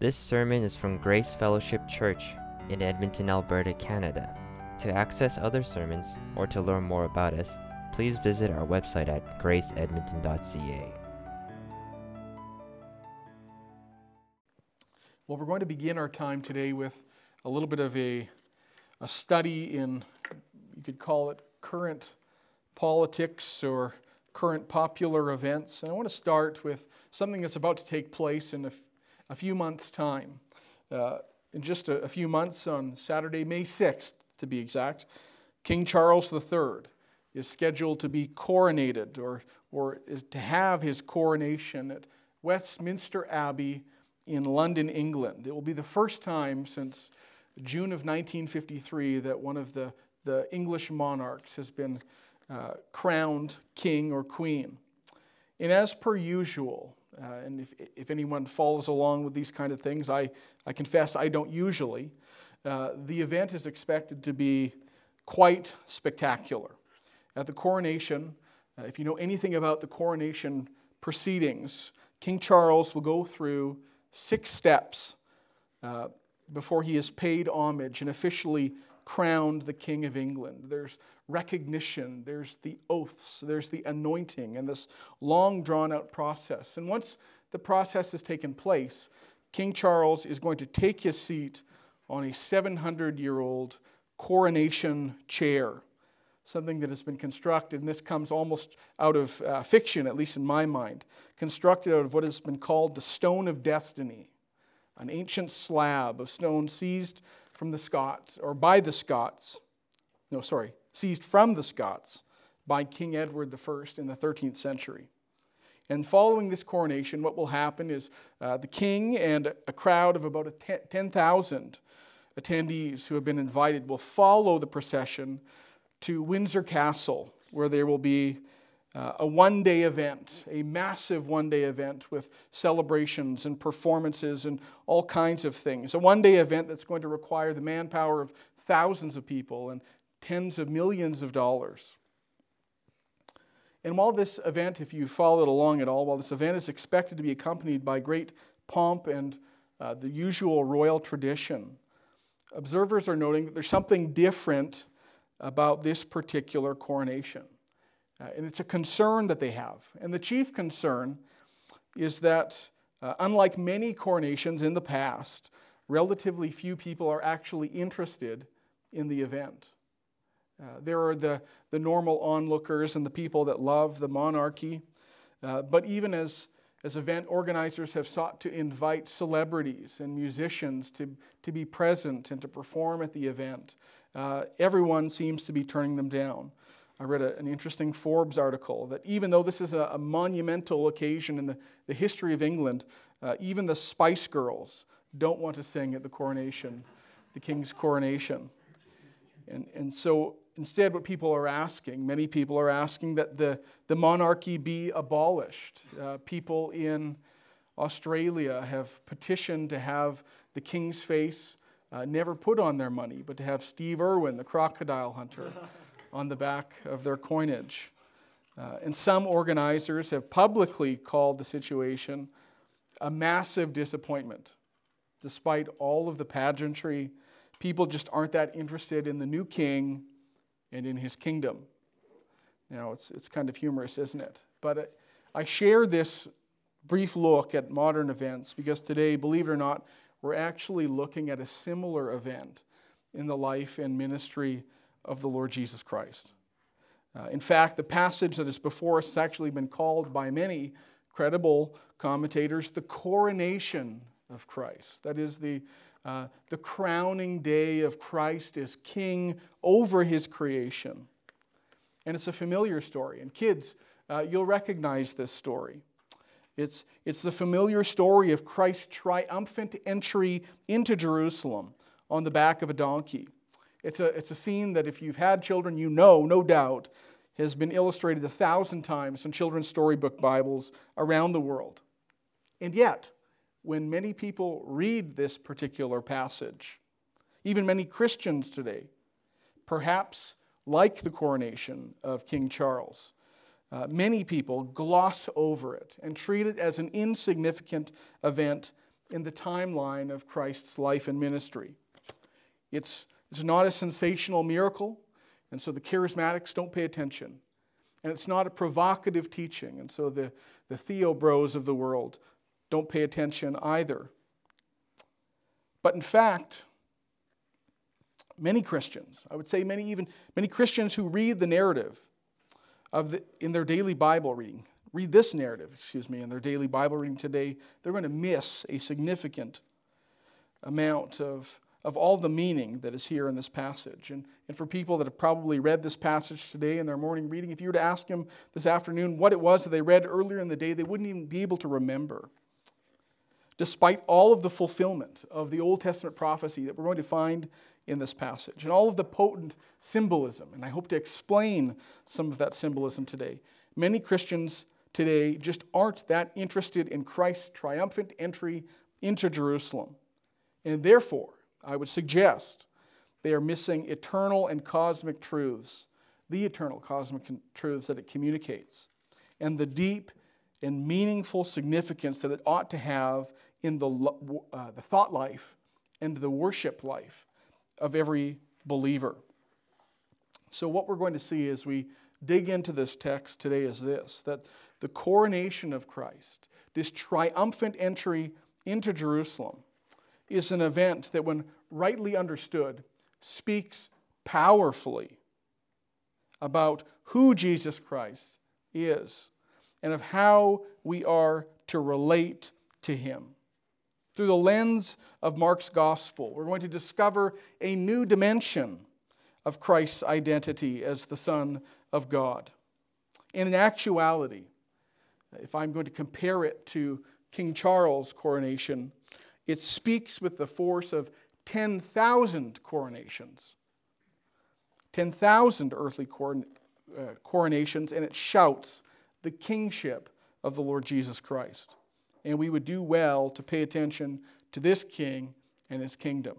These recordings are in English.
This sermon is from Grace Fellowship Church in Edmonton, Alberta, Canada. To access other sermons or to learn more about us, please visit our website at graceedmonton.ca. Well, we're going to begin our time today with a little bit of a, a study in, you could call it current politics or current popular events. And I want to start with something that's about to take place in a, a few months' time. Uh, in just a, a few months, on Saturday, May 6th to be exact, King Charles III is scheduled to be coronated or, or to have his coronation at Westminster Abbey in London, England. It will be the first time since June of 1953 that one of the, the English monarchs has been uh, crowned king or queen. And as per usual, uh, and if, if anyone follows along with these kind of things, I, I confess I don't usually, uh, the event is expected to be quite spectacular. At the coronation, uh, if you know anything about the coronation proceedings, King Charles will go through six steps uh, before he is paid homage and officially crowned the King of England. There's recognition, there's the oaths, there's the anointing, and this long drawn out process. And once the process has taken place, King Charles is going to take his seat on a 700 year old coronation chair, something that has been constructed, and this comes almost out of uh, fiction, at least in my mind, constructed out of what has been called the Stone of Destiny, an ancient slab of stone seized from the Scots, or by the Scots. No, sorry, seized from the Scots by King Edward I in the 13th century. And following this coronation, what will happen is uh, the king and a crowd of about 10,000 attendees who have been invited will follow the procession to Windsor Castle, where there will be uh, a one day event, a massive one day event with celebrations and performances and all kinds of things. A one day event that's going to require the manpower of thousands of people and tens of millions of dollars. And while this event, if you followed along at all, while this event is expected to be accompanied by great pomp and uh, the usual royal tradition, observers are noting that there's something different about this particular coronation. Uh, and it's a concern that they have. And the chief concern is that, uh, unlike many coronations in the past, relatively few people are actually interested in the event. Uh, there are the, the normal onlookers and the people that love the monarchy. Uh, but even as, as event organizers have sought to invite celebrities and musicians to, to be present and to perform at the event, uh, everyone seems to be turning them down. I read a, an interesting Forbes article that even though this is a, a monumental occasion in the, the history of England, uh, even the Spice Girls don't want to sing at the coronation, the king's coronation. And, and so instead, what people are asking, many people are asking that the, the monarchy be abolished. Uh, people in Australia have petitioned to have the king's face uh, never put on their money, but to have Steve Irwin, the crocodile hunter, on the back of their coinage. Uh, and some organizers have publicly called the situation a massive disappointment. Despite all of the pageantry, people just aren't that interested in the new king and in his kingdom. You know, it's, it's kind of humorous, isn't it? But it, I share this brief look at modern events because today, believe it or not, we're actually looking at a similar event in the life and ministry of the Lord Jesus Christ. Uh, in fact, the passage that is before us has actually been called by many credible commentators the coronation of Christ. That is the, uh, the crowning day of Christ as king over his creation. And it's a familiar story. And kids, uh, you'll recognize this story. It's, it's the familiar story of Christ's triumphant entry into Jerusalem on the back of a donkey. It's a, it's a scene that, if you've had children, you know, no doubt, has been illustrated a thousand times in children's storybook Bibles around the world. And yet, when many people read this particular passage, even many Christians today, perhaps like the coronation of King Charles, uh, many people gloss over it and treat it as an insignificant event in the timeline of Christ's life and ministry. It's, it's not a sensational miracle, and so the charismatics don't pay attention. And it's not a provocative teaching, and so the, the theobros of the world don't pay attention either. But in fact, many Christians, I would say many even many Christians who read the narrative of the, in their daily Bible reading, read this narrative, excuse me, in their daily Bible reading today, they're going to miss a significant amount of, of all the meaning that is here in this passage. And, and for people that have probably read this passage today in their morning reading, if you were to ask them this afternoon what it was that they read earlier in the day, they wouldn't even be able to remember. Despite all of the fulfillment of the Old Testament prophecy that we're going to find in this passage and all of the potent symbolism, and I hope to explain some of that symbolism today. Many Christians today just aren't that interested in Christ's triumphant entry into Jerusalem. And therefore, I would suggest they are missing eternal and cosmic truths, the eternal cosmic truths that it communicates, and the deep and meaningful significance that it ought to have in the, uh, the thought life and the worship life of every believer. So, what we're going to see as we dig into this text today is this that the coronation of Christ, this triumphant entry into Jerusalem, is an event that, when rightly understood, speaks powerfully about who Jesus Christ is and of how we are to relate to him. Through the lens of Mark's gospel, we're going to discover a new dimension of Christ's identity as the Son of God. And in actuality, if I'm going to compare it to King Charles' coronation, it speaks with the force of 10,000 coronations. 10,000 earthly coron- uh, coronations, and it shouts the kingship of the Lord Jesus Christ. And we would do well to pay attention to this king and his kingdom.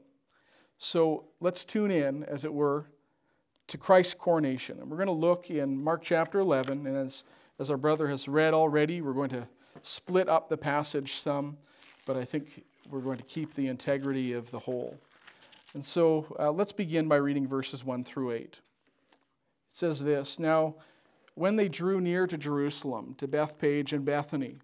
So let's tune in, as it were, to Christ's coronation. And we're going to look in Mark chapter 11, and as as our brother has read already, we're going to split up the passage some, but I think we're going to keep the integrity of the whole. And so uh, let's begin by reading verses 1 through 8. It says this Now, when they drew near to Jerusalem, to Bethphage and Bethany,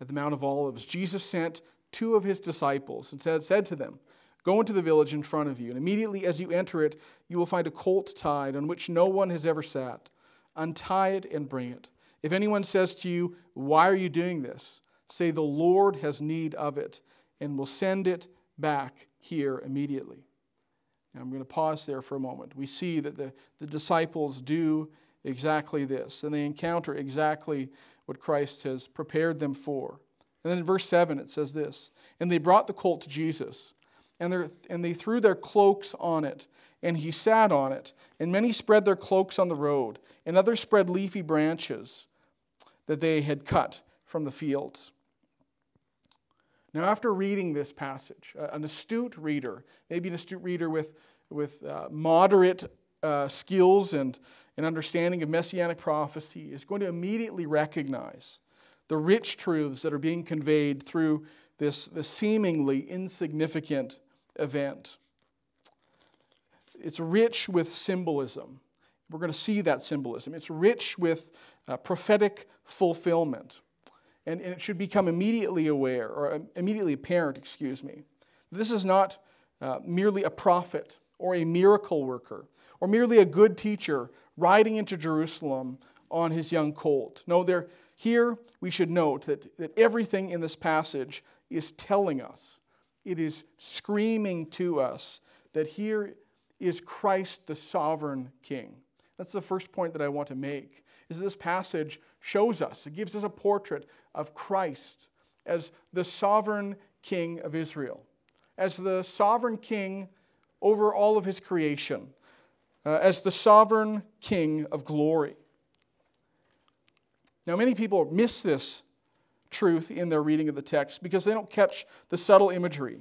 at the Mount of Olives, Jesus sent two of his disciples and said, said to them, Go into the village in front of you, and immediately as you enter it, you will find a colt tied on which no one has ever sat. Untie it and bring it. If anyone says to you, Why are you doing this? say, The Lord has need of it, and will send it back here immediately. Now, I'm going to pause there for a moment. We see that the, the disciples do exactly this, and they encounter exactly what Christ has prepared them for. And then in verse 7, it says this And they brought the colt to Jesus, and, and they threw their cloaks on it, and he sat on it. And many spread their cloaks on the road, and others spread leafy branches that they had cut from the fields. Now, after reading this passage, an astute reader, maybe an astute reader with, with uh, moderate uh, skills and an understanding of messianic prophecy, is going to immediately recognize the rich truths that are being conveyed through this, this seemingly insignificant event. It's rich with symbolism. We're going to see that symbolism. It's rich with uh, prophetic fulfillment. And, and, it should become immediately aware, or uh, immediately apparent, excuse me. This is not uh, merely a prophet or a miracle worker or merely a good teacher riding into Jerusalem on his young colt. No, there, here we should note that, that everything in this passage is telling us, it is screaming to us that here is Christ the sovereign king. That's the first point that I want to make. Is that this passage shows us, it gives us a portrait of Christ as the sovereign king of Israel, as the sovereign king over all of his creation, uh, as the sovereign king of glory. Now, many people miss this truth in their reading of the text because they don't catch the subtle imagery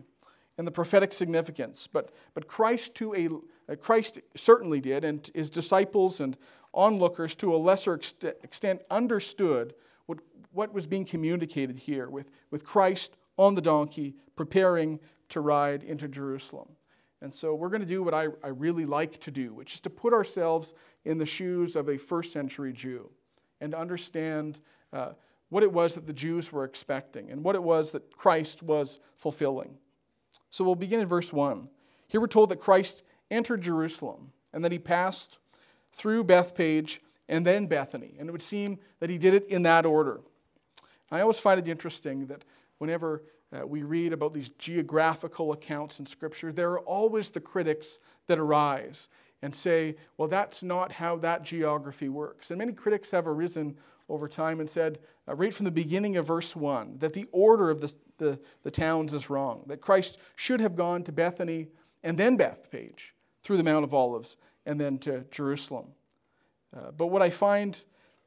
and the prophetic significance. But, but Christ, to a, uh, Christ certainly did, and his disciples and onlookers to a lesser extent understood what, what was being communicated here with, with Christ on the donkey, preparing to ride into Jerusalem. And so we're going to do what I, I really like to do, which is to put ourselves in the shoes of a first century Jew and understand uh, what it was that the Jews were expecting and what it was that Christ was fulfilling. So we'll begin in verse 1. Here we're told that Christ entered Jerusalem and that he passed through Bethphage and then Bethany. And it would seem that he did it in that order. I always find it interesting that whenever uh, we read about these geographical accounts in Scripture, there are always the critics that arise and say, well, that's not how that geography works. And many critics have arisen over time and said, uh, right from the beginning of verse 1, that the order of the, the, the towns is wrong, that Christ should have gone to Bethany and then Bethphage through the Mount of Olives and then to Jerusalem. Uh, but what I find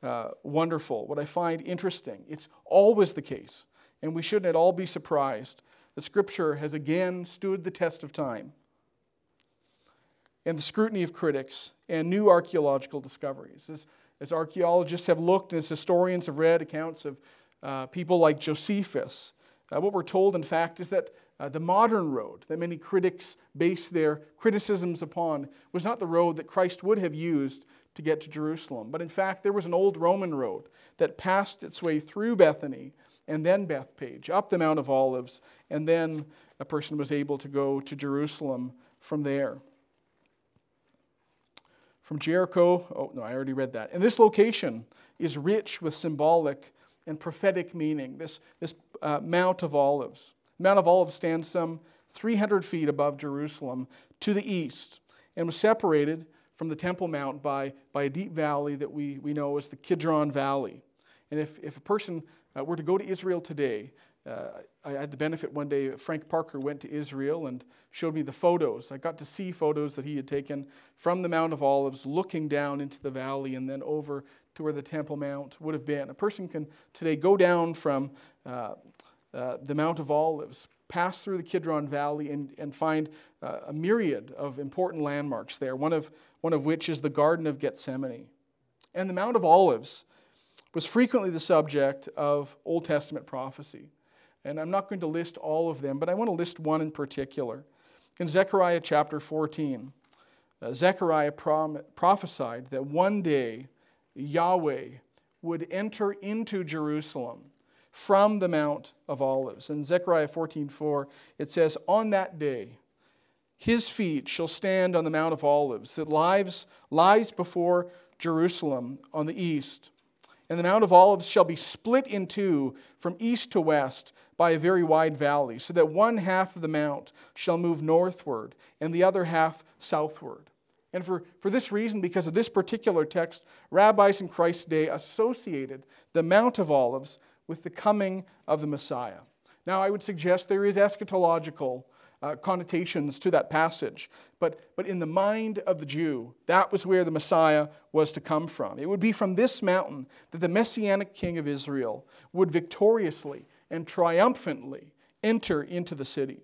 uh, wonderful, what I find interesting, it's always the case, and we shouldn't at all be surprised that Scripture has again stood the test of time and the scrutiny of critics and new archaeological discoveries. As, as archaeologists have looked, as historians have read accounts of uh, people like Josephus, uh, what we're told, in fact, is that uh, the modern road that many critics base their criticisms upon was not the road that Christ would have used to get to Jerusalem. But in fact, there was an old Roman road that passed its way through Bethany and then Bethphage, up the Mount of Olives, and then a person was able to go to Jerusalem from there. From Jericho, oh no, I already read that. And this location is rich with symbolic and prophetic meaning, this, this uh, Mount of Olives. Mount of Olives stands some 300 feet above Jerusalem to the east and was separated from the Temple Mount by, by a deep valley that we, we know as the Kidron Valley. And if, if a person uh, were to go to Israel today, uh, I had the benefit one day, Frank Parker went to Israel and showed me the photos. I got to see photos that he had taken from the Mount of Olives, looking down into the valley and then over to where the Temple Mount would have been. A person can today go down from uh, uh, the Mount of Olives, pass through the Kidron Valley, and, and find uh, a myriad of important landmarks there, one of, one of which is the Garden of Gethsemane. And the Mount of Olives was frequently the subject of Old Testament prophecy. And I'm not going to list all of them, but I want to list one in particular. In Zechariah chapter 14, uh, Zechariah prom- prophesied that one day Yahweh would enter into Jerusalem from the Mount of Olives. In Zechariah 14:4, it says, On that day, his feet shall stand on the Mount of Olives that lies, lies before Jerusalem on the east. And the Mount of Olives shall be split in two from east to west by a very wide valley, so that one half of the mount shall move northward and the other half southward. And for, for this reason, because of this particular text, rabbis in Christ's day associated the Mount of Olives with the coming of the Messiah. Now, I would suggest there is eschatological uh, connotations to that passage, but, but in the mind of the Jew, that was where the Messiah was to come from. It would be from this mountain that the messianic king of Israel would victoriously and triumphantly enter into the city.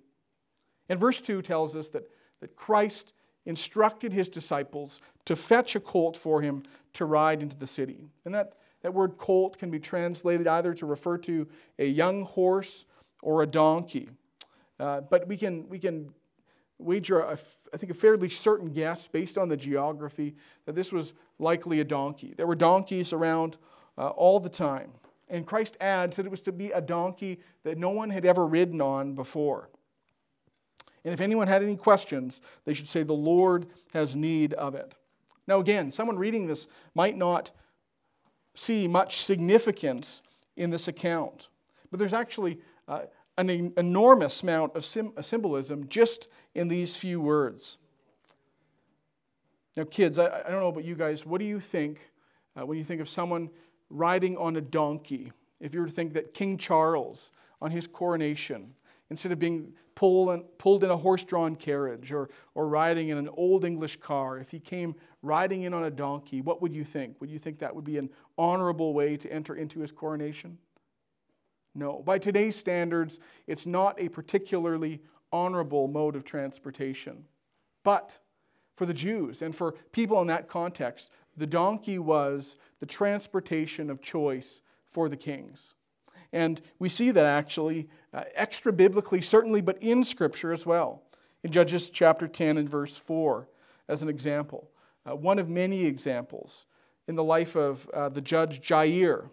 And verse 2 tells us that, that Christ instructed his disciples to fetch a colt for him to ride into the city. And that that word colt can be translated either to refer to a young horse or a donkey. Uh, but we can, we can wager, a, I think, a fairly certain guess based on the geography that this was likely a donkey. There were donkeys around uh, all the time. And Christ adds that it was to be a donkey that no one had ever ridden on before. And if anyone had any questions, they should say, The Lord has need of it. Now, again, someone reading this might not see much significance in this account. But there's actually uh, an enormous amount of symbolism just in these few words. Now, kids, I, I, don't know about you guys, what do you think uh, when you think of someone riding on a donkey? If you were to think that King Charles, on his coronation, instead of being pulled in, pulled in a horse drawn carriage or, or riding in an old English car, if he came riding in on a donkey, what would you think? Would you think that would be an honorable way to enter into his coronation? No. By today's standards, it's not a particularly honorable mode of transportation. But for the Jews and for people in that context, the donkey was the transportation of choice for the kings. And we see that actually uh, extra biblically, certainly, but in Scripture as well. In Judges chapter 10 and verse 4, as an example. Uh, one of many examples in the life of uh, the judge Jair.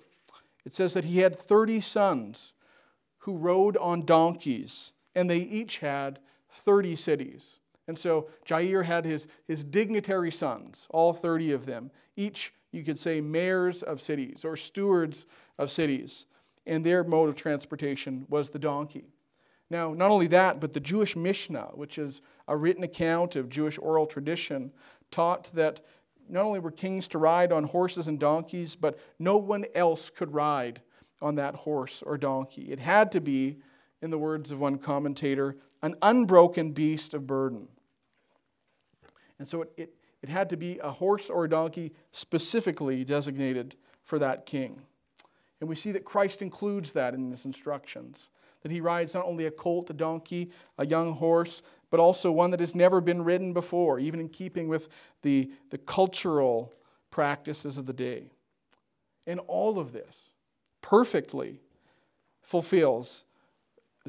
It says that he had 30 sons who rode on donkeys, and they each had 30 cities. And so Jair had his, his dignitary sons, all 30 of them, each, you could say, mayors of cities or stewards of cities. And their mode of transportation was the donkey. Now, not only that, but the Jewish Mishnah, which is a written account of Jewish oral tradition, taught that not only were kings to ride on horses and donkeys, but no one else could ride on that horse or donkey. It had to be, in the words of one commentator, an unbroken beast of burden. And so it, it, it had to be a horse or a donkey specifically designated for that king. And we see that Christ includes that in his instructions. That he rides not only a colt, a donkey, a young horse, but also one that has never been written before, even in keeping with the, the cultural practices of the day. And all of this perfectly fulfills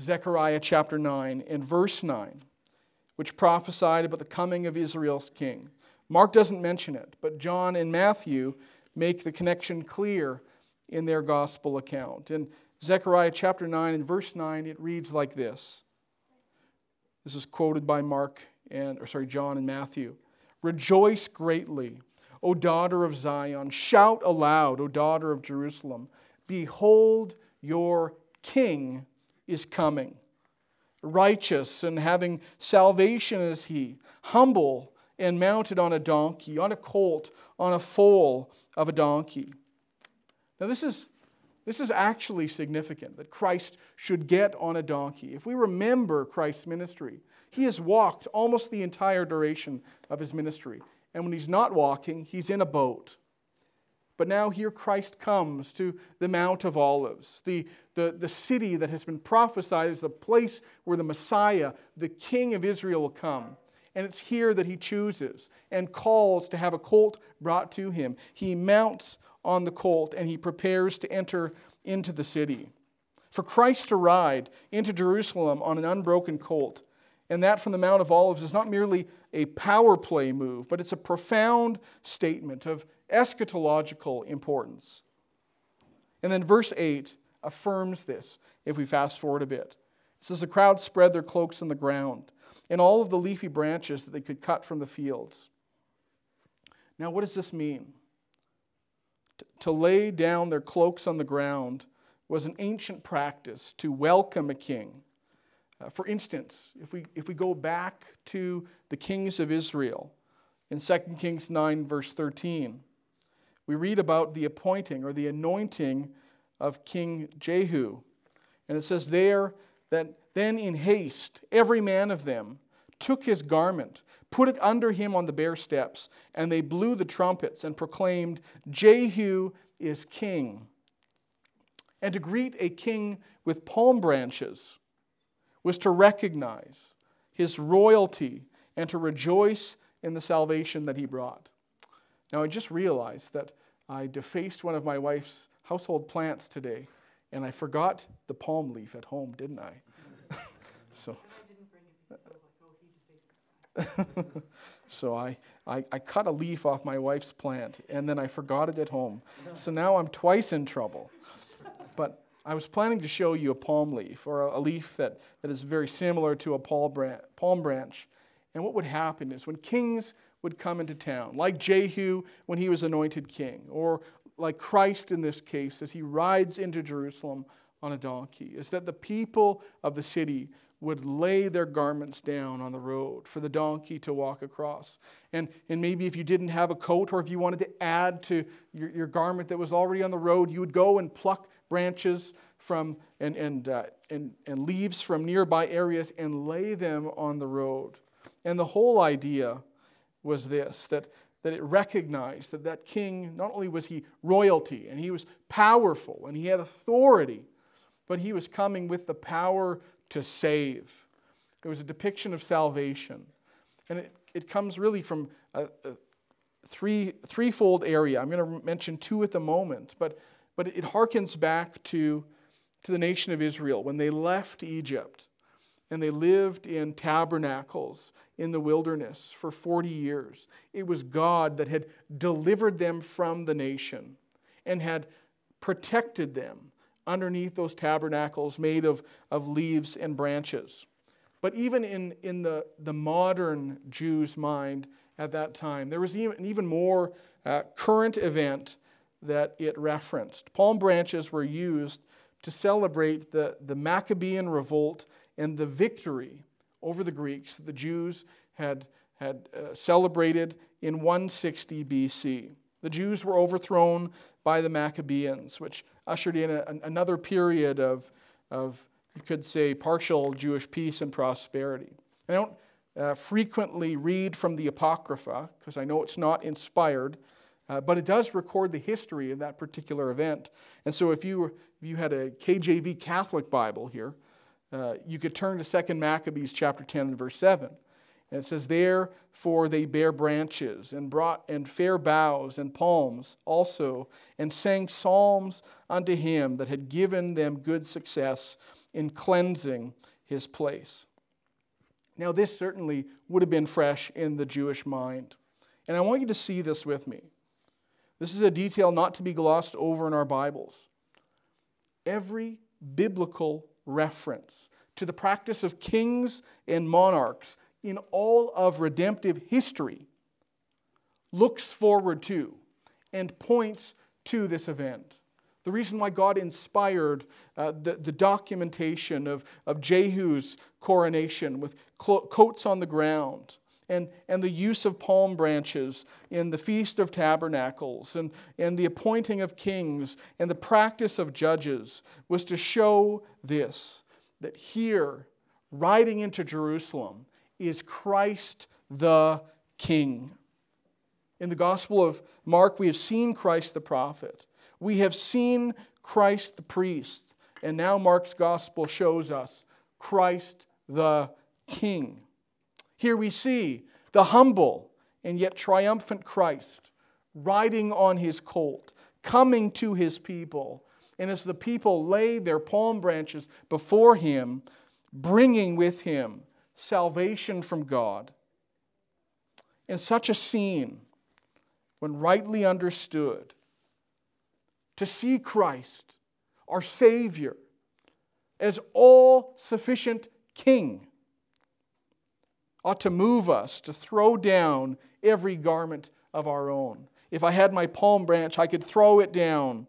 Zechariah chapter 9 and verse 9, which prophesied about the coming of Israel's king. Mark doesn't mention it, but John and Matthew make the connection clear in their gospel account. In Zechariah chapter 9 and verse 9, it reads like this. This is quoted by Mark and or sorry, John and Matthew. Rejoice greatly, O daughter of Zion. Shout aloud, O daughter of Jerusalem. Behold, your king is coming. Righteous and having salvation is he, humble and mounted on a donkey, on a colt, on a foal of a donkey. Now, this is, this is actually significant that Christ should get on a donkey. If we remember Christ's ministry, he has walked almost the entire duration of his ministry. And when he's not walking, he's in a boat. But now here Christ comes to the Mount of Olives, the, the, the city that has been prophesied as the place where the Messiah, the King of Israel, will come. And it's here that he chooses and calls to have a colt brought to him. He mounts on the colt and he prepares to enter into the city. For Christ to ride into Jerusalem on an unbroken colt, and that from the Mount of Olives, is not merely a power play move, but it's a profound statement of eschatological importance. And then verse 8 affirms this if we fast forward a bit. It says, The crowd spread their cloaks on the ground and all of the leafy branches that they could cut from the fields. Now, what does this mean? To lay down their cloaks on the ground was an ancient practice to welcome a king. Uh, for instance, if we, if we go back to the kings of Israel in 2 Kings 9, verse 13, we read about the appointing or the anointing of King Jehu. And it says there that then in haste, every man of them took his garment, put it under him on the bare steps, and they blew the trumpets and proclaimed, Jehu is king. And to greet a king with palm branches was to recognize his royalty and to rejoice in the salvation that he brought. Now, I just realized that I defaced one of my wife's household plants today, and I forgot the palm leaf at home, didn't I? so. so I, I, I, cut a leaf off my wife's plant and then I forgot it at home. So now I'm twice in trouble. But I was planning to show you a palm leaf or a, a leaf that, that is very similar to a palm branch. And what would happen is when kings would come into town, like Jehu when he was anointed king, or like Christ in this case as he rides into Jerusalem on a donkey, is that the people of the city would lay their garments down on the road for the donkey to walk across. And, and maybe if you didn't have a coat or if you wanted to add to your, your garment that was already on the road, you would go and pluck branches from and, and, uh, and, and leaves from nearby areas and lay them on the road. And the whole idea was this that, that it recognized that that king, not only was he royalty and he was powerful and he had authority, but he was coming with the power to save. It was a depiction of salvation. And it, it comes really from a, a three, threefold area. I'm going to mention two at the moment, but, but it harkens back to to the nation of Israel when they left Egypt and they lived in tabernacles in the wilderness for 40 years. It was God that had delivered them from the nation and had protected them underneath those tabernacles made of, of leaves and branches. But even in, in the, the modern Jew's mind at that time, there was even, an even more uh, current event that it referenced. Palm branches were used to celebrate the, the Maccabean revolt and the victory over the Greeks that the Jews had, had uh, celebrated in 160 BC. The Jews were overthrown by the Maccabeans, which ushered in a, another period of, of, you could say, partial Jewish peace and prosperity. I don't uh, frequently read from the Apocrypha because I know it's not inspired, uh, but it does record the history of that particular event. And so if you, if you had a KJV Catholic Bible here, uh, you could turn to 2 Maccabees chapter 10 and verse 7. And it says, Therefore they bare branches and brought and fair boughs and palms also, and sang psalms unto him that had given them good success in cleansing his place. Now, this certainly would have been fresh in the Jewish mind. And I want you to see this with me. This is a detail not to be glossed over in our Bibles. Every biblical reference to the practice of kings and monarchs in all of redemptive history looks forward to and points to this event. The reason why God inspired uh, the, the documentation of, of Jehu's coronation with coats on the ground, and, and the use of palm branches in the Feast of Tabernacles and, and the appointing of kings and the practice of judges was to show this that here, riding into Jerusalem, is Christ the King. In the Gospel of Mark, we have seen Christ the prophet, we have seen Christ the priest, and now Mark's Gospel shows us Christ the King. Here we see the humble and yet triumphant Christ riding on his colt, coming to his people. And as the people lay their palm branches before him, bringing with him salvation from God. In such a scene, when rightly understood, to see Christ, our Savior, as all sufficient King ought to move us to throw down every garment of our own. If I had my palm branch, I could throw it down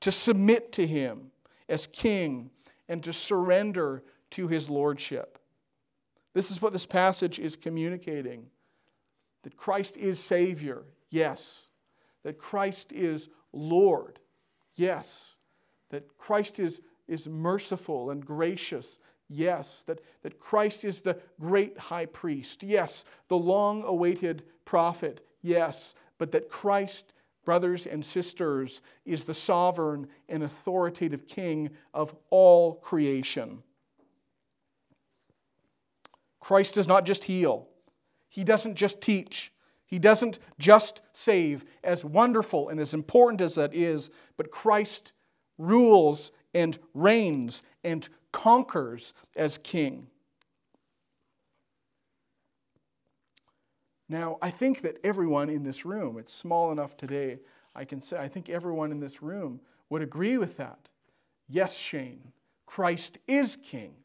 to submit to Him as King and to surrender to His Lordship. This is what this passage is communicating that Christ is Savior, yes. That Christ is Lord, yes. That Christ is, is merciful and gracious, Yes, that, that Christ is the great high priest. Yes, the long awaited prophet. Yes, but that Christ, brothers and sisters, is the sovereign and authoritative king of all creation. Christ does not just heal, He doesn't just teach, He doesn't just save, as wonderful and as important as that is, but Christ rules and reigns and conquers as king. Now, I think that everyone in this room, it's small enough today, I can say, I think everyone in this room would agree with that. Yes, Shayne, Christ is king.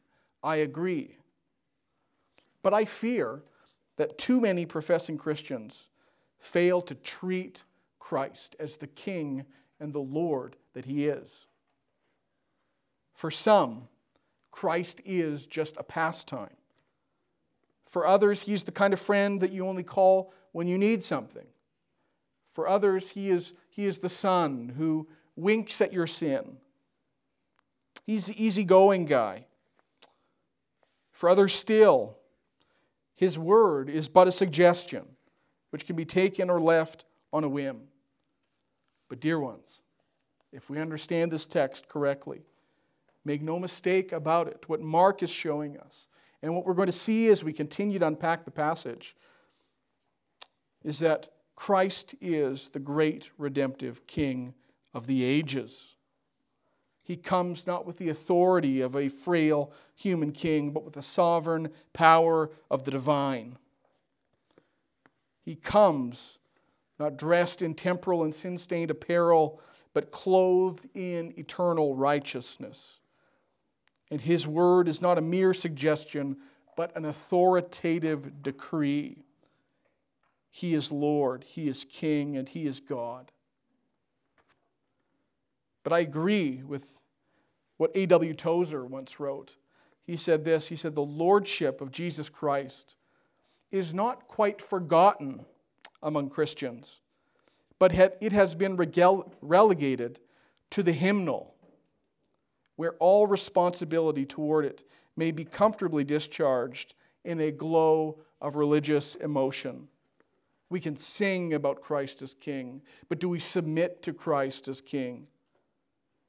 I agree. But I fear that too many professing Christians fail to treat Christ as the king and the Lord that he is. For some, Christ is just a pastime. For others, he's the kind of friend that you only call when you need something. For others, he is, he is the son who winks at your sin. He's the easygoing guy. For others still, his word is but a suggestion, which can be taken or left on a whim. But, dear ones, if we understand this text correctly, Make no mistake about it. What Mark is showing us, and what we're going to see as we continue to unpack the passage, is that Christ is the great redemptive King of the ages. He comes not with the authority of a frail human king, but with the sovereign power of the divine. He comes not dressed in temporal and sin stained apparel, but clothed in eternal righteousness. And his word is not a mere suggestion, but an authoritative decree. He is Lord, He is King, and He is God. But I agree with what A.W. Tozer once wrote. He said this He said, The Lordship of Jesus Christ is not quite forgotten among Christians, but it has been relegated to the hymnal, where all responsibility toward it may be comfortably discharged in a glow of religious emotion. We can sing about Christ as King, but do we submit to Christ as King?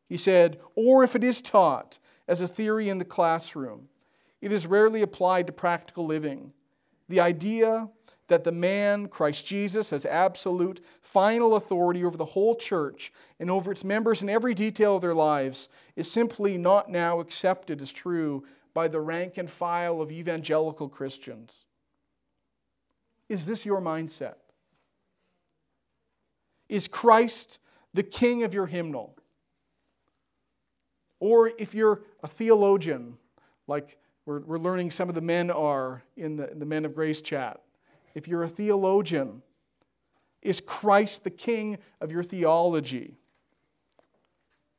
He said, or if it is taught as a theory in the classroom, it is rarely applied to practical living. The idea that the man, Christ Jesus, has absolute, final authority over the whole church and over its members in every detail of their lives is simply not now accepted as true by the rank and file of evangelical Christians. Is this your mindset? Is Christ the king of your hymnal? Or if you're a theologian, like we're, we're learning some of the men are in the, in the Men of Grace chat, if you're a theologian, is Christ the king of your theology?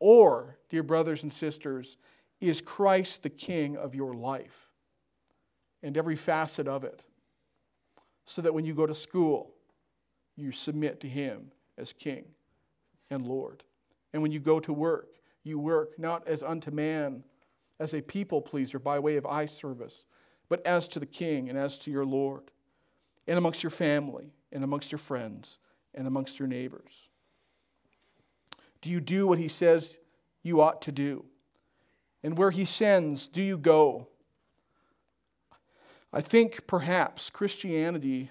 Or, dear brothers and sisters, is Christ the king of your life and every facet of it? So that when you go to school, you submit to him as king and Lord. And when you go to work, you work not as unto man, as a people pleaser by way of eye service, but as to the king and as to your Lord and amongst your family, and amongst your friends, and amongst your neighbors? Do you do what he says you ought to do? And where he sends, do you go? I think perhaps Christianity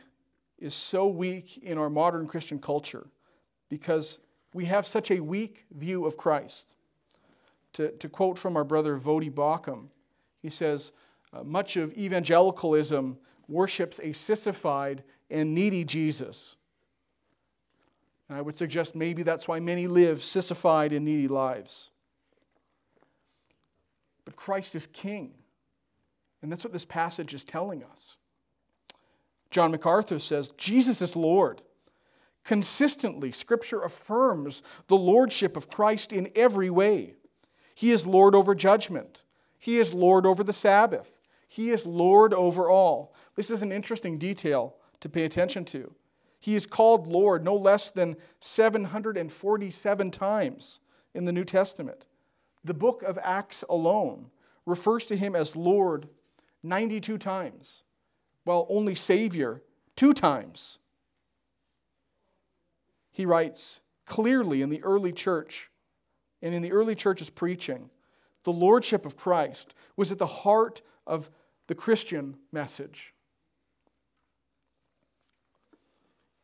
is so weak in our modern Christian culture because we have such a weak view of Christ. To, to quote from our brother Voddie Baucham, he says, uh, Much of evangelicalism worships a sissified and needy Jesus. And I would suggest maybe that's why many live sissified and needy lives. But Christ is king. And that's what this passage is telling us. John MacArthur says Jesus is Lord. Consistently, Scripture affirms the lordship of Christ in every way. He is Lord over judgment, He is Lord over the Sabbath, He is Lord over all. This is an interesting detail to pay attention to. He is called Lord no less than 747 times in the New Testament. The book of Acts alone refers to him as Lord 92 times, while only Savior two times. He writes clearly in the early church and in the early church's preaching, the Lordship of Christ was at the heart of the Christian message.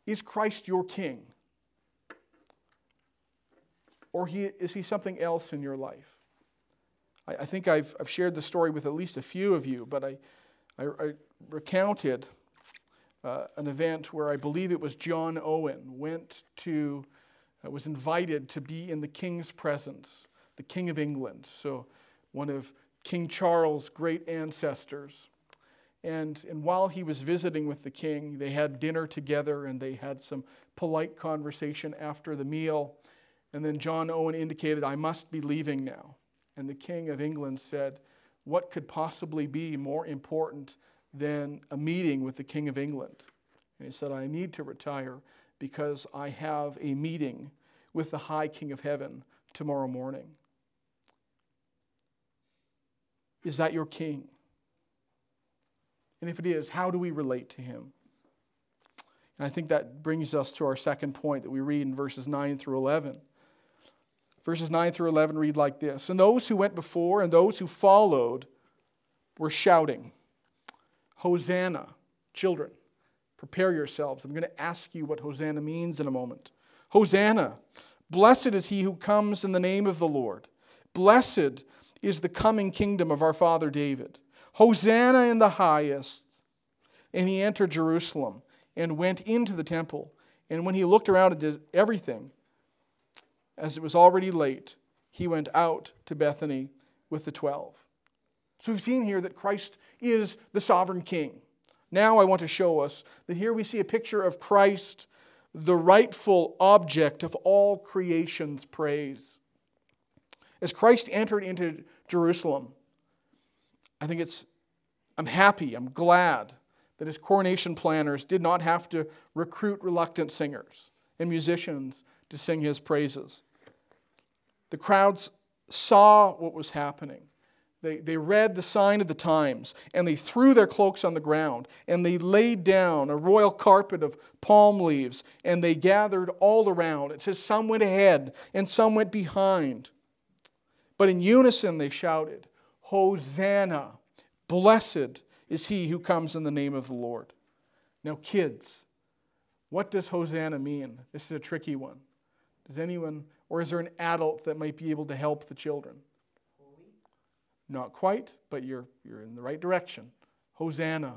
Is Christ your king? Or is he something else in your life? I, think I've, I've shared the story with at least a few of you, but I, I, I recounted uh, an event where I believe it was John Owen went to, Uh, was invited to be in the king's presence, the King of England. So, one of King Charles' great ancestors. And, and while he was visiting with the king, they had dinner together and they had some polite conversation after the meal. And then John Owen indicated, I must be leaving now. And the king of England said, What could possibly be more important than a meeting with the king of England? And he said, I need to retire because I have a meeting with the high king of heaven tomorrow morning. Is that your king? And if it is, how do we relate to him? And I think that brings us to our second point that we read in verses 9 through 11. Verses 9 through 11 read like this And those who went before and those who followed were shouting, Hosanna, children, prepare yourselves. I'm going to ask you what Hosanna means in a moment. Hosanna, blessed is he who comes in the name of the Lord. Blessed is the coming kingdom of our father David. Hosanna in the highest. And he entered Jerusalem and went into the temple. And when he looked around at everything, as it was already late, he went out to Bethany with the twelve. So we've seen here that Christ is the sovereign king. Now I want to show us that here we see a picture of Christ, the rightful object of all creation's praise. As Christ entered into Jerusalem, I think it's, I'm happy, I'm glad that his coronation planners did not have to recruit reluctant singers and musicians to sing his praises. The crowds saw what was happening. They, they read the sign of the times, and they threw their cloaks on the ground, and they laid down a royal carpet of palm leaves, and they gathered all around. It says some went ahead and some went behind. But in unison they shouted, Hosanna! Blessed is he who comes in the name of the Lord. Now, kids, what does Hosanna mean? This is a tricky one. Does anyone, or is there an adult that might be able to help the children? Not quite, but you're, you're in the right direction. Hosanna.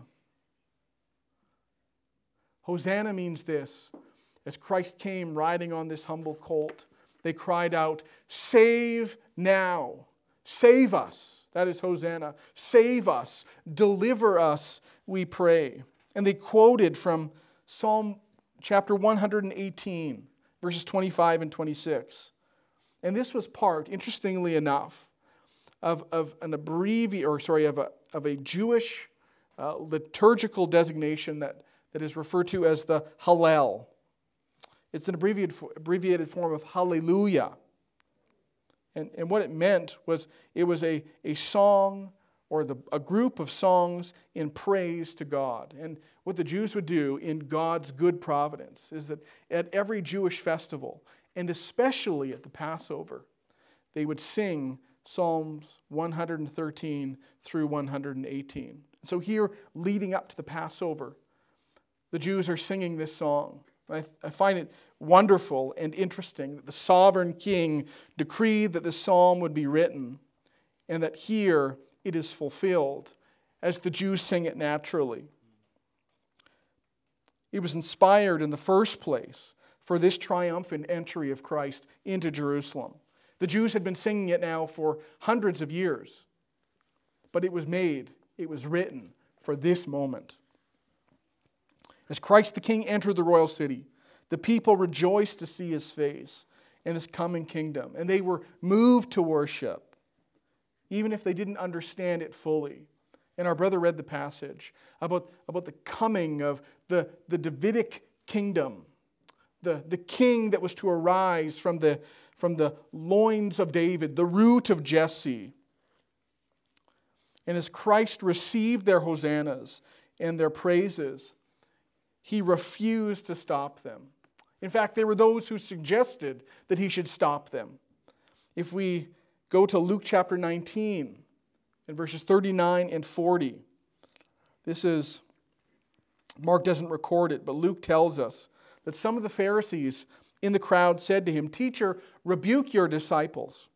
Hosanna means this. As Christ came riding on this humble colt, they cried out, Save now! Save us! That is Hosanna. Save us! Deliver us, we pray. And they quoted from Psalm chapter 118, verses 25 and 26. And this was part, interestingly enough, of, of an abbreviation, or sorry, of a, of a Jewish uh, liturgical designation that, that is referred to as the Hallel. It's an abbreviated, abbreviated form of Hallelujah. And, and what it meant was it was a, a song or the, a group of songs in praise to God. And what the Jews would do in God's good providence is that at every Jewish festival, and especially at the Passover, they would sing Psalms 113 through 118. So, here, leading up to the Passover, the Jews are singing this song. I, I find it wonderful and interesting that the sovereign king decreed that this psalm would be written, and that here it is fulfilled as the Jews sing it naturally. It was inspired in the first place for this triumphant entry of Christ into Jerusalem. The Jews had been singing it now for hundreds of years, but it was made, it was written for this moment. As Christ the King entered the royal city, the people rejoiced to see his face and his coming kingdom, and they were moved to worship, even if they didn't understand it fully. And our brother read the passage about, about the coming of the, the Davidic kingdom, the, the king that was to arise from the, from the loins of David, the root of Jesse. And as Christ received their hosannas and their praises, he refused to stop them. In fact, there were those who suggested that he should stop them. If we go to Luke chapter 19 and verses 39 and 40, this is, Mark doesn't record it, but Luke tells us that some of the Pharisees in the crowd said to him, Teacher, rebuke your disciples.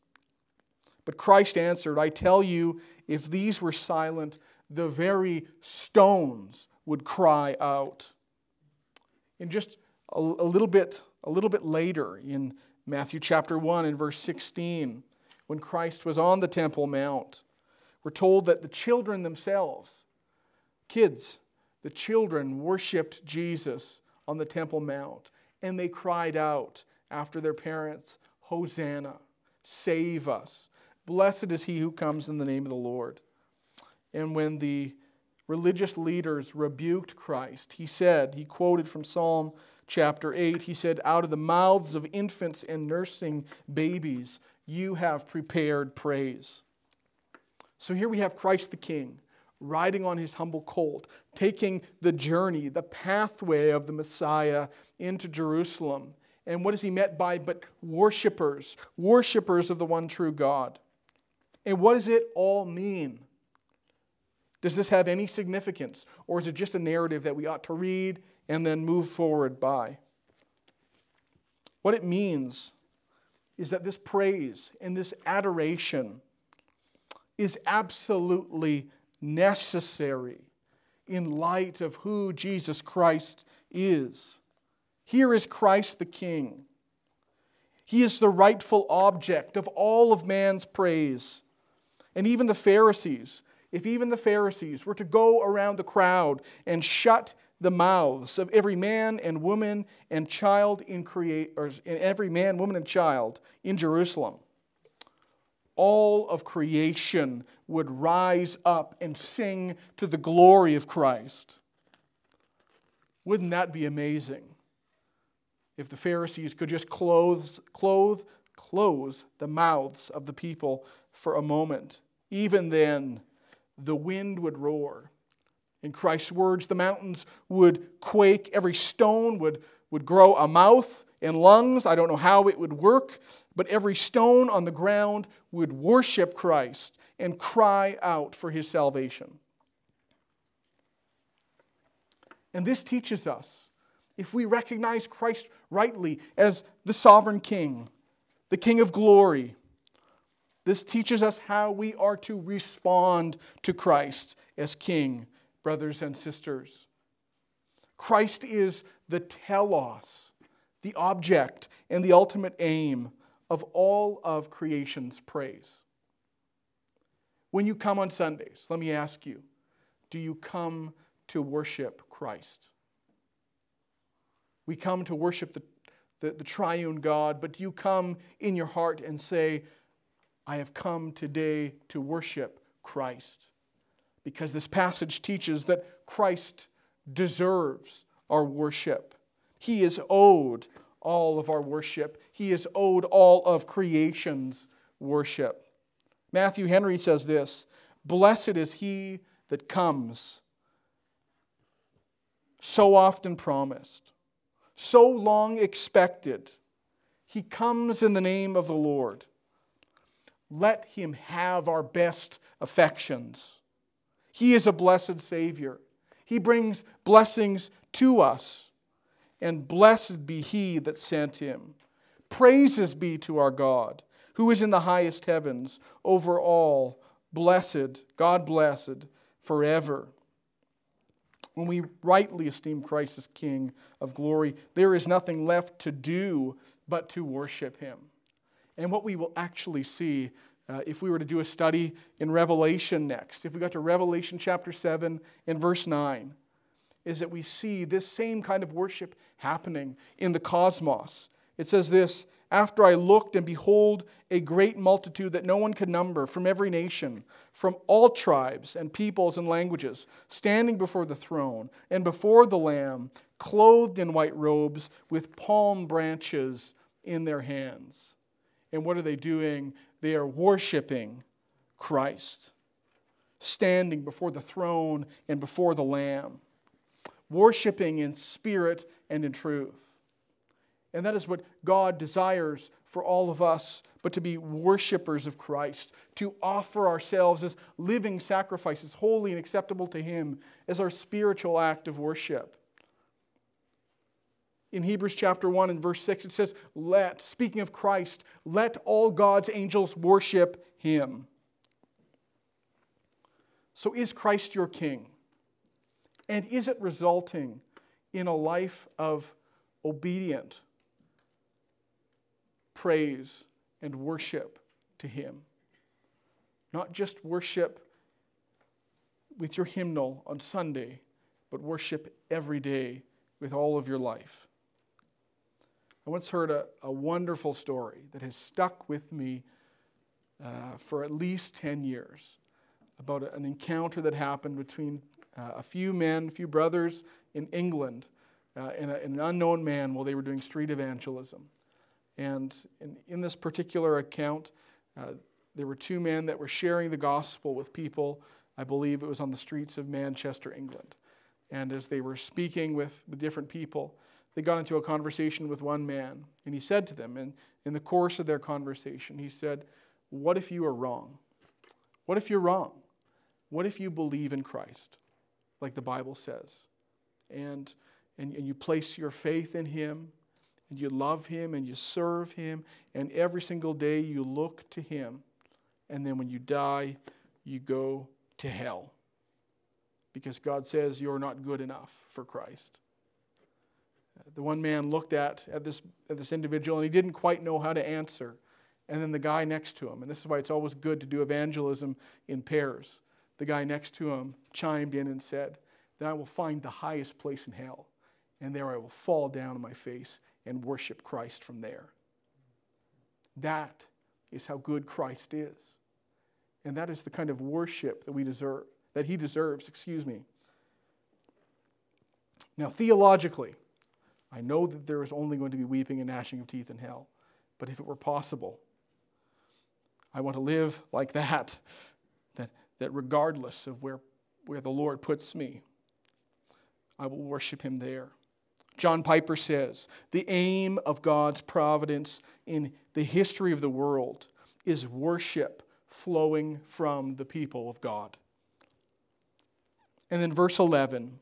But Christ answered, I tell you, if these were silent, the very stones would cry out. And just a, a, little bit, a little bit later, in Matthew chapter 1 and verse 16, when Christ was on the Temple Mount, we're told that the children themselves, kids, the children worshiped Jesus on the Temple Mount and they cried out after their parents, Hosanna, save us. Blessed is he who comes in the name of the Lord. And when the religious leaders rebuked Christ, he said, he quoted from Psalm chapter 8, he said, Out of the mouths of infants and nursing babies, you have prepared praise. So here we have Christ the King riding on his humble colt, taking the journey, the pathway of the Messiah into Jerusalem. And what is he met by but worshipers, worshipers of the one true God? And what does it all mean? Does this have any significance? Or is it just a narrative that we ought to read and then move forward by? What it means is that this praise and this adoration is absolutely necessary in light of who Jesus Christ is. Here is Christ the King. He is the rightful object of all of man's praise. And even the Pharisees, if even the Pharisees were to go around the crowd and shut the mouths of every man and woman and child in create or every man, woman, and child in Jerusalem, all of creation would rise up and sing to the glory of Christ. Wouldn't that be amazing? If the Pharisees could just close, clothe, close the mouths of the people for a moment, even then the wind would roar. In Christ's words, the mountains would quake, every stone would, would grow a mouth and lungs. I don't know how it would work, but every stone on the ground would worship Christ and cry out for his salvation. And this teaches us if we recognize Christ rightly as the sovereign King, the King of glory, this teaches us how we are to respond to Christ as King, brothers and sisters. Christ is the telos, the object, and the ultimate aim of all of creation's praise. When you come on Sundays, let me ask you do you come to worship Christ? We come to worship the, the, the, triune God, but do you come in your heart and say, I have come today to worship Christ? Because this passage teaches that Christ deserves our worship. He is owed all of our worship. He is owed all of creation's worship. Matthew Henry says this Blessed is he that comes, so often promised, so long expected. He comes in the name of the Lord. Let him have our best affections. He is a blessed Savior. He brings blessings to us and blessed be he that sent him. Praises be to our God, who is in the highest heavens, over all, blessed, God blessed, forever. When we rightly esteem Christ as King of glory, there is nothing left to do but to worship him. And what we will actually see uh, if we were to do a study in Revelation next, if we got to Revelation chapter 7 and verse 9, is that we see this same kind of worship happening in the cosmos. It says this After I looked, and behold, a great multitude that no one could number from every nation, from all tribes and peoples and languages, standing before the throne and before the Lamb, clothed in white robes with palm branches in their hands. And what are they doing? They are worshiping Christ, standing before the throne and before the Lamb worshiping in spirit and in truth. And that is what God desires for all of us, but to be worshipers of Christ, to offer ourselves as living sacrifices, holy and acceptable to Him, as our spiritual act of worship. In Hebrews chapter 1 and verse 6, it says, Let, speaking of Christ, let all God's angels worship Him. So is Christ your King? And is it resulting in a life of obedient praise and worship to Him? Not just worship with your hymnal on Sunday, but worship every day with all of your life. I once heard a, a wonderful story that has stuck with me uh, for at least 10 years about an encounter that happened between uh, a few men, a few brothers in England, uh, and, a, an unknown man while they were doing street evangelism. And in, in this particular account, uh, there were two men that were sharing the gospel with people. I believe it was on the streets of Manchester, England. And as they were speaking with, with different people, they got into a conversation with one man. And he said to them, and in the course of their conversation, he said, What if you are wrong? What if you're wrong? What if you believe in Christ? Like the Bible says. And, and, and you place your faith in Him and you love Him and you serve Him, and every single day you look to Him. And then when you die, you go to hell. Because God says you're not good enough for Christ. Uh, the one man looked at, at, this, at this individual and he didn't quite know how to answer. And then the guy next to him, and this is why it's always good to do evangelism in pairs. The guy next to him chimed in and said, Then I will find the highest place in hell, and there I will fall down on my face and worship Christ from there. That is how good Christ is. And that is the kind of worship that we deserve, that he deserves, excuse me. Now, theologically, I know that there is only going to be weeping and gnashing of teeth in hell. But if it were possible, I want to live like that, that, regardless of where, where the Lord puts me, I will worship him there. John Piper says the aim of God's providence in the history of the world is worship flowing from the people of God. And then verse 11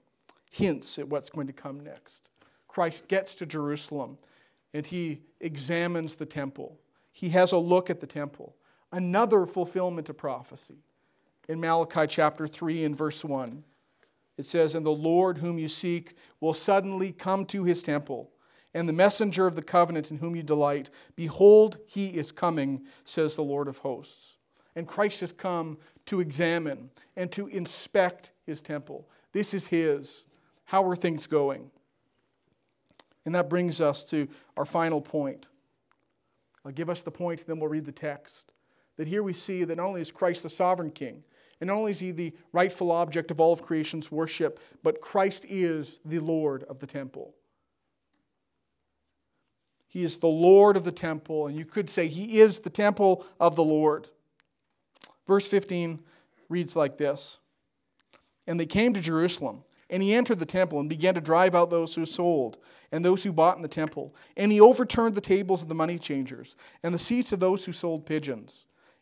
hints at what's going to come next. Christ gets to Jerusalem and he examines the temple. He has a look at the temple. Another fulfillment of prophecy. In Malachi chapter 3 and verse 1, it says, And the Lord whom you seek will suddenly come to his temple, and the messenger of the covenant in whom you delight. Behold, he is coming, says the Lord of hosts. And Christ has come to examine and to inspect his temple. This is his. How are things going? And that brings us to our final point. I'll give us the point, then we'll read the text. That here we see that not only is Christ the sovereign king, and not only is he the rightful object of all of creation's worship, but Christ is the Lord of the temple. He is the Lord of the temple, and you could say he is the temple of the Lord. Verse 15 reads like this And they came to Jerusalem, and he entered the temple and began to drive out those who sold and those who bought in the temple. And he overturned the tables of the money changers and the seats of those who sold pigeons.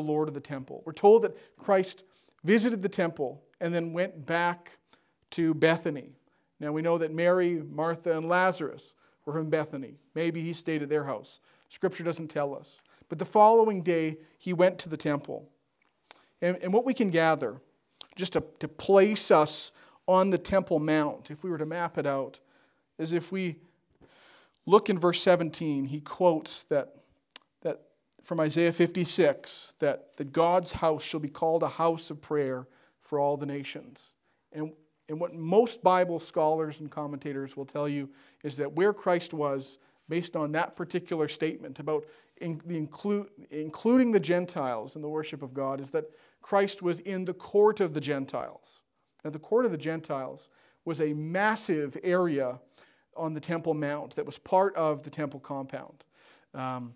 the Lord of the temple. We're told that Christ visited the temple and then went back to Bethany. Now we know that Mary, Martha, and Lazarus were from Bethany. Maybe he stayed at their house. Scripture doesn't tell us. But the following day, he went to the temple. And, and what we can gather, just to, to place us on the Temple Mount, if we were to map it out, is if we look in verse 17, he quotes that, that from Isaiah 56 that, that God's house shall be called a house of prayer for all the nations. And, and what most Bible scholars and commentators will tell you is that where Christ was, based on that particular statement about in the inclu- including the Gentiles in the worship of God, is that Christ was in the court of the Gentiles. Now, the court of the Gentiles was a massive area on the Temple Mount that was part of the temple compound. Um,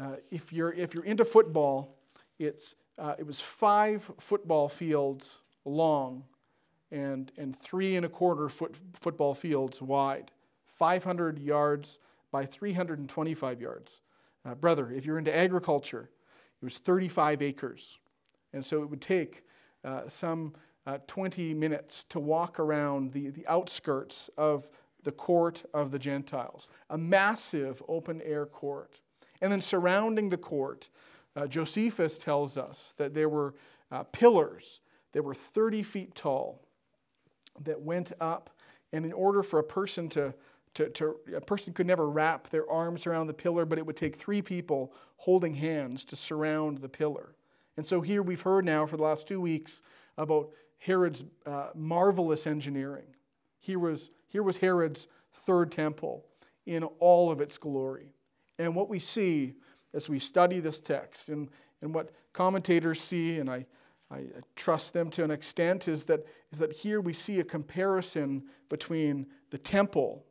uh, if, you're, if you're into football, it's, uh, it was five football fields long and, and three and a quarter foot, football fields wide, 500 yards by 325 yards. Uh, brother, if you're into agriculture, it was 35 acres. And so it would take uh, some uh, 20 minutes to walk around the, the outskirts of the court of the Gentiles, a massive open air court. And then surrounding the court, uh, Josephus tells us that there were uh, pillars that were 30 feet tall that went up. And in order for a person to, to, to, a person could never wrap their arms around the pillar, but it would take three people holding hands to surround the pillar. And so here we've heard now for the last two weeks about Herod's uh, marvelous engineering. Here was, here was Herod's third temple in all of its glory. And what we see as we study this text and, and what commentators see, and I, I trust them to an extent, is that, is that here we see a comparison between the temple,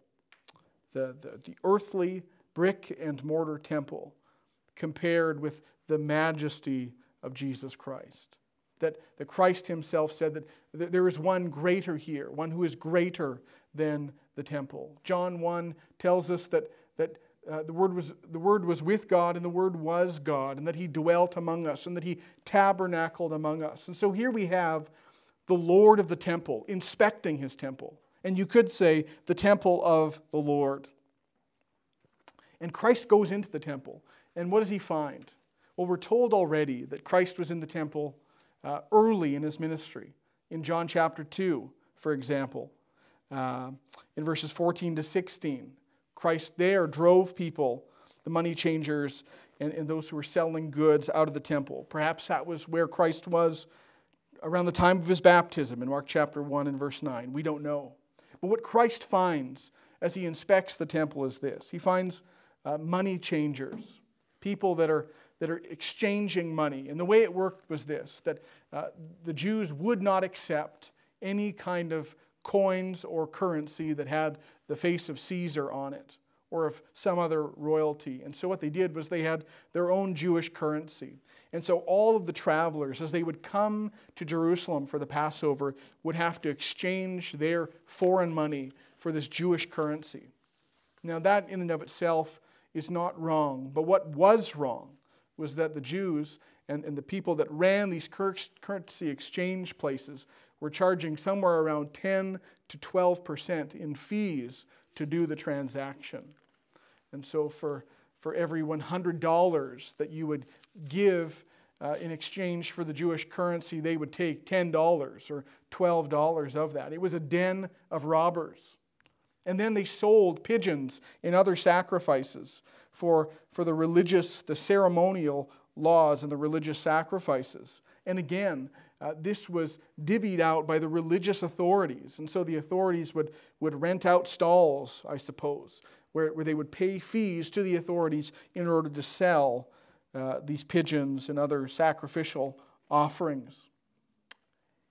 the, the, the earthly brick and mortar temple compared with the majesty of Jesus Christ. That, that Christ himself said that, that there is one greater here, one who is greater than the temple. John 1 tells us that, that uh, the, word was, the Word was with God, and the Word was God, and that He dwelt among us, and that He tabernacled among us. And so here we have the Lord of the temple inspecting His temple. And you could say the temple of the Lord. And Christ goes into the temple. And what does he find? Well, we're told already that Christ was in the temple uh, early in his ministry. In John chapter 2, for example, uh, in verses 14 to 16, Christ there drove people, the money changers, and, and those who were selling goods out of the temple. Perhaps that was where Christ was around the time of his baptism in Mark chapter 1 and verse 9. We don't know. But what Christ finds as he inspects the temple is this he finds uh, money changers, people that are, that are exchanging money. And the way it worked was this that uh, the Jews would not accept any kind of coins or currency that had the face of Caesar on it or of some other royalty. And so what they did was they had their own Jewish currency. And so all of the travelers, as they would come to Jerusalem for the Passover, would have to exchange their foreign money for this Jewish currency. Now, that in and of itself is not wrong. But what was wrong was that the Jews and, and the people that ran these currency exchange places were charging somewhere around 10 to 12% in fees to do the transaction. And so for, for every $100 that you would give uh, in exchange for the Jewish currency, they would take $10 or $12 of that. It was a den of robbers. And then they sold pigeons and other sacrifices for, for the religious, the ceremonial laws and the religious sacrifices. And again, uh, this was divvied out by the religious authorities. And so the authorities would, would rent out stalls, I suppose, where, where they would pay fees to the authorities in order to sell uh, these pigeons and other sacrificial offerings.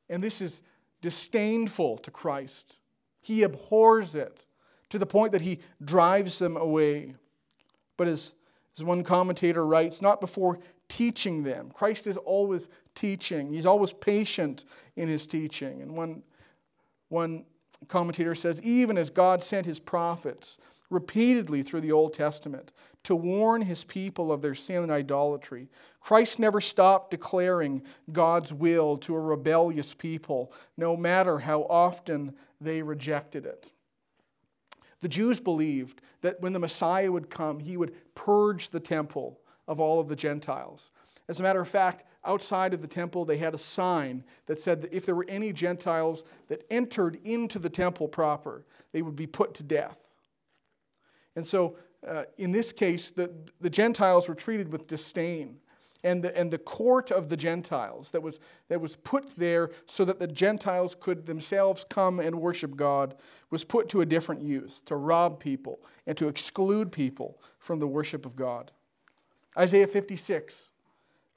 And this is disdainful to Christ. He abhors it to the point that he drives them away. But as, as one commentator writes, not before teaching them. Christ is always teaching, he's always patient in his teaching. And one, one commentator says, even as God sent his prophets repeatedly through the Old Testament to warn his people of their sin and idolatry. Christ never stopped declaring God's will to a rebellious people, no matter how often they rejected it. The Jews believed that when the Messiah would come, he would purge the temple of all of the Gentiles. As a matter of fact, outside of the temple, they had a sign that said that if there were any Gentiles that entered into the temple proper, they would be put to death. And so, uh, in this case, the, the Gentiles were treated with disdain. And the, and the court of the Gentiles that was, that was put there so that the Gentiles could themselves come and worship God was put to a different use to rob people and to exclude people from the worship of God. Isaiah 56,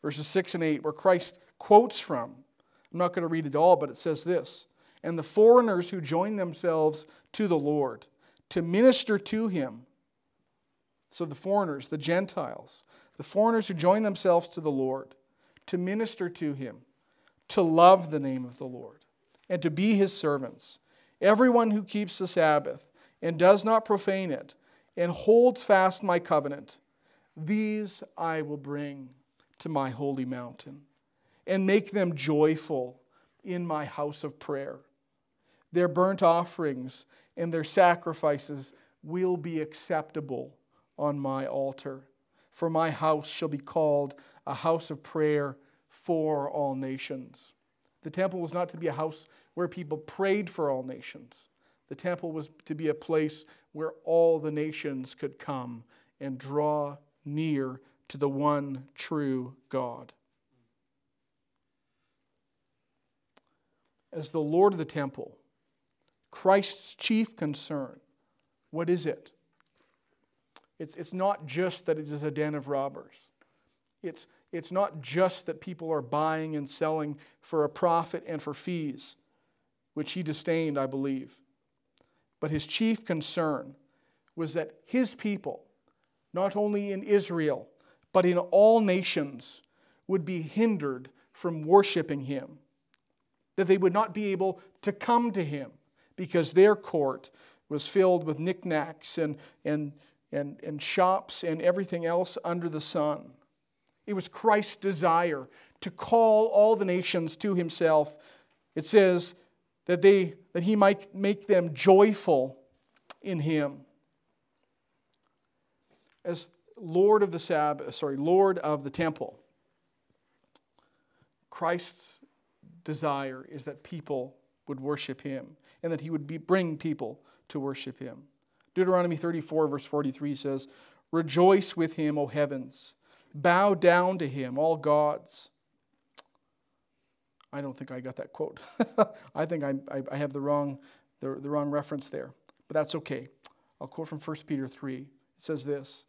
verses 6 and 8, where Christ quotes from. I'm not going to read it all, but it says this And the foreigners who join themselves to the Lord to minister to him. So the foreigners, the Gentiles, the foreigners who join themselves to the Lord to minister to him, to love the name of the Lord, and to be his servants. Everyone who keeps the Sabbath and does not profane it, and holds fast my covenant, these I will bring to my holy mountain, and make them joyful in my house of prayer. Their burnt offerings and their sacrifices will be acceptable on my altar. For my house shall be called a house of prayer for all nations. The temple was not to be a house where people prayed for all nations. The temple was to be a place where all the nations could come and draw near to the one true God. As the Lord of the temple, Christ's chief concern, what is it? It's, it's not just that it is a den of robbers. It's, it's not just that people are buying and selling for a profit and for fees, which he disdained, I believe. But his chief concern was that his people not only in Israel, but in all nations, would be hindered from worshiping him. That they would not be able to come to him because their court was filled with knickknacks and, and, and, and shops and everything else under the sun. It was Christ's desire to call all the nations to himself. It says that, they, that he might make them joyful in him. As Lord of the Sabbath, sorry, Lord of the temple, Christ's desire is that people would worship him and that he would be, bring people to worship him. Deuteronomy 34, verse 43 says, Rejoice with him, O heavens. Bow down to him, all gods. I don't think I got that quote. I think I, I, have the wrong, the, the wrong reference there, but that's okay. I'll quote from 1 Peter 3. It says this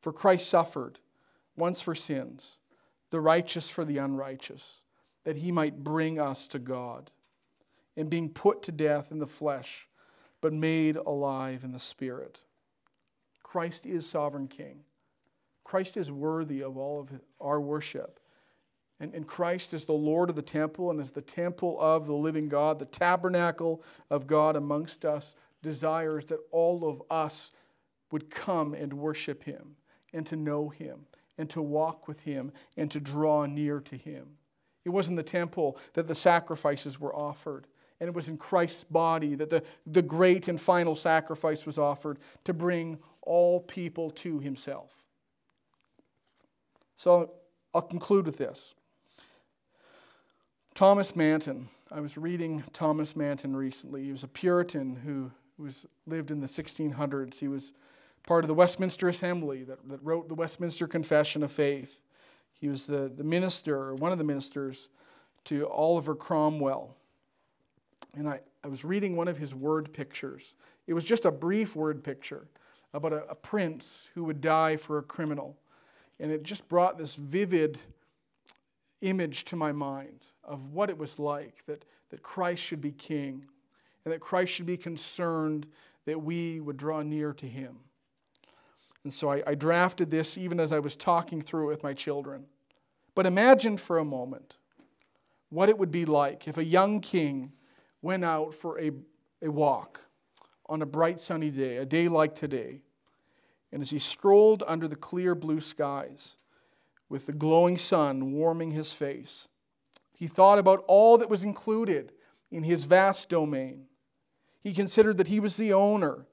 For Christ suffered once for sins, the righteous for the unrighteous, that he might bring us to God, and being put to death in the flesh, but made alive in the Spirit. Christ is sovereign King. Christ is worthy of all of our worship. And, and Christ is the Lord of the temple and is the temple of the living God, the tabernacle of God amongst us, desires that all of us would come and worship Him and to know Him and to walk with Him and to draw near to Him. It was in the temple that the sacrifices were offered. And it was in Christ's body that the, the great and final sacrifice was offered to bring all people to Himself. So I'll conclude with this. Thomas Manton. I was reading Thomas Manton recently. He was a Puritan who was, lived in the 1600s. He was part of the Westminster Assembly that, that wrote the Westminster Confession of Faith. He was the, the minister, one of the ministers, to Oliver Cromwell. And I, I was reading one of his word pictures. It was just a brief word picture about a, a prince who would die for a criminal. And it just brought this vivid image to my mind of what it was like that, that Christ should be king and that Christ should be concerned that we would draw near to him. And so I, I drafted this even as I was talking through it with my children. But imagine for a moment what it would be like if a young king went out for a, a walk on a bright sunny day, a day like today. And as he strolled under the clear blue skies, with the glowing sun warming his face. He thought about all that was included in his vast domain. He considered that he was the owner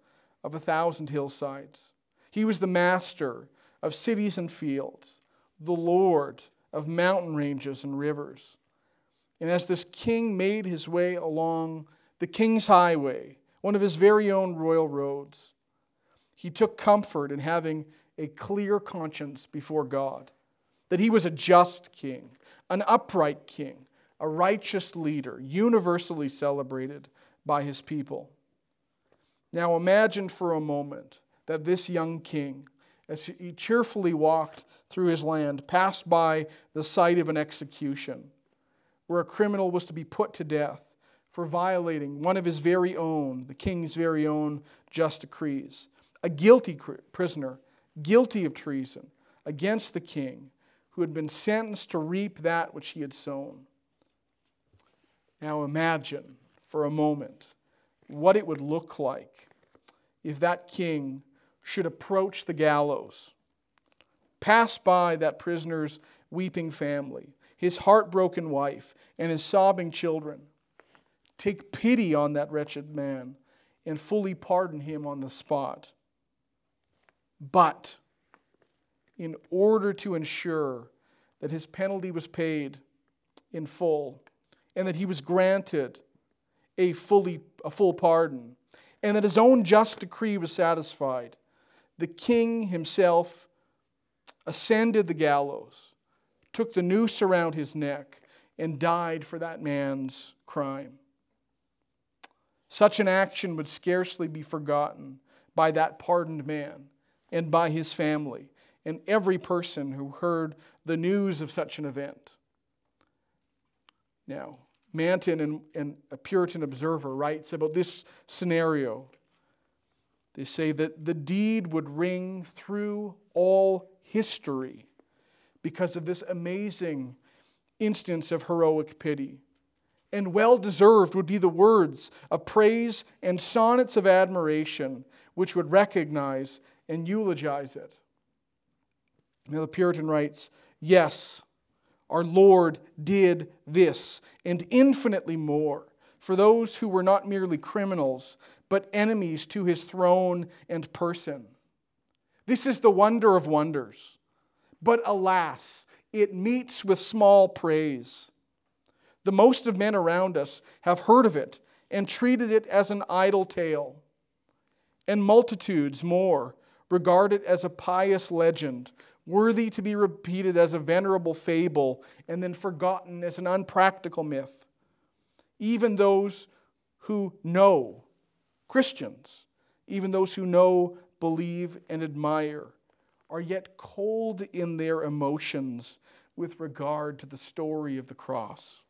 of a thousand hillsides. He was the master of cities and fields, the Lord of mountain ranges and rivers. And as this king made his way along the King's Highway, one of his very own royal roads, he took comfort in having a clear conscience before God that he was a just king, an upright king, a righteous leader, universally celebrated by his people. Now imagine for a moment that this young king, as he cheerfully walked through his land, passed by the site of an execution where a criminal was to be put to death for violating one of his very own, the king's very own just decrees. A guilty prisoner, guilty of treason against the king, who had been sentenced to reap that which he had sown. Now imagine for a moment what it would look like if that king should approach the gallows, pass by that prisoner's weeping family, his heartbroken wife, and his sobbing children, take pity on that wretched man, and fully pardon him on the spot. But in order to ensure that his penalty was paid in full and that he was granted a, fully, a full pardon and that his own just decree was satisfied, the king himself ascended the gallows, took the noose around his neck, and died for that man's crime. Such an action would scarcely be forgotten by that pardoned man and by his family and every person who heard the news of such an event. Now, Manton and, and a Puritan observer writes about this scenario. They say that the deed would ring through all history because of this amazing instance of heroic pity. And well deserved would be the words of praise and sonnets of admiration which would recognize and eulogize it. Now, the Puritan writes, Yes, our Lord did this and infinitely more for those who were not merely criminals, but enemies to his throne and person. This is the wonder of wonders. But alas, it meets with small praise. The most of men around us have heard of it and treated it as an idle tale, and multitudes more regard it as a pious legend, worthy to be repeated as a venerable fable and then forgotten as an unpractical myth even those who know, Christians, even those who know, believe, and admire, are yet cold in their emotions with regard to the story of the cross.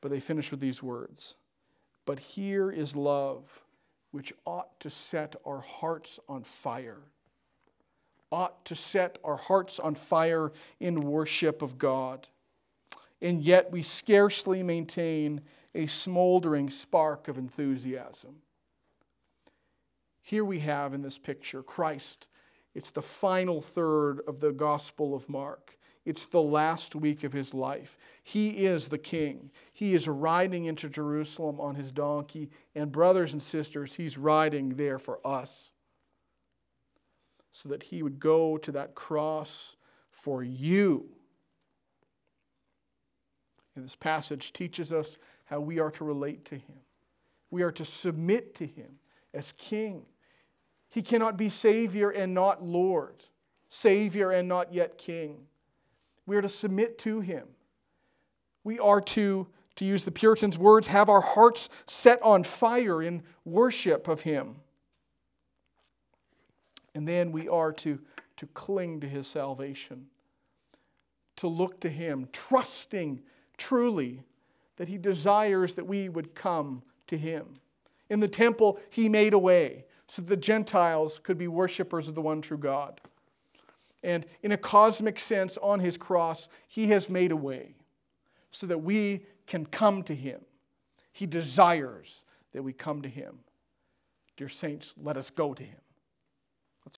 But they finish with these words But here is love, which ought to set our hearts on fire. Ought to set our hearts on fire in worship of God and yet we scarcely maintain a smoldering spark of enthusiasm. Here we have in this picture Christ. It's the final third of the Gospel of Mark. It's the last week of his life. He is the king. He is riding into Jerusalem on his donkey, and brothers and sisters, he's riding there for us so that he would go to that cross for you and this passage teaches us how we are to relate to him. We are to submit to him as king. He cannot be Savior and not Lord, Savior and not yet King. We are to submit to him. We are to, to use the Puritans' words, have our hearts set on fire in worship of him. And then we are to, to cling to his salvation, to look to him, trusting truly that he desires that we would come to him. In the temple, he made a way so the Gentiles could be worshipers of the one true God. And in a cosmic sense, on his cross, he has made a way so that we can come to him. He desires that we come to him. Dear saints, let us go to him.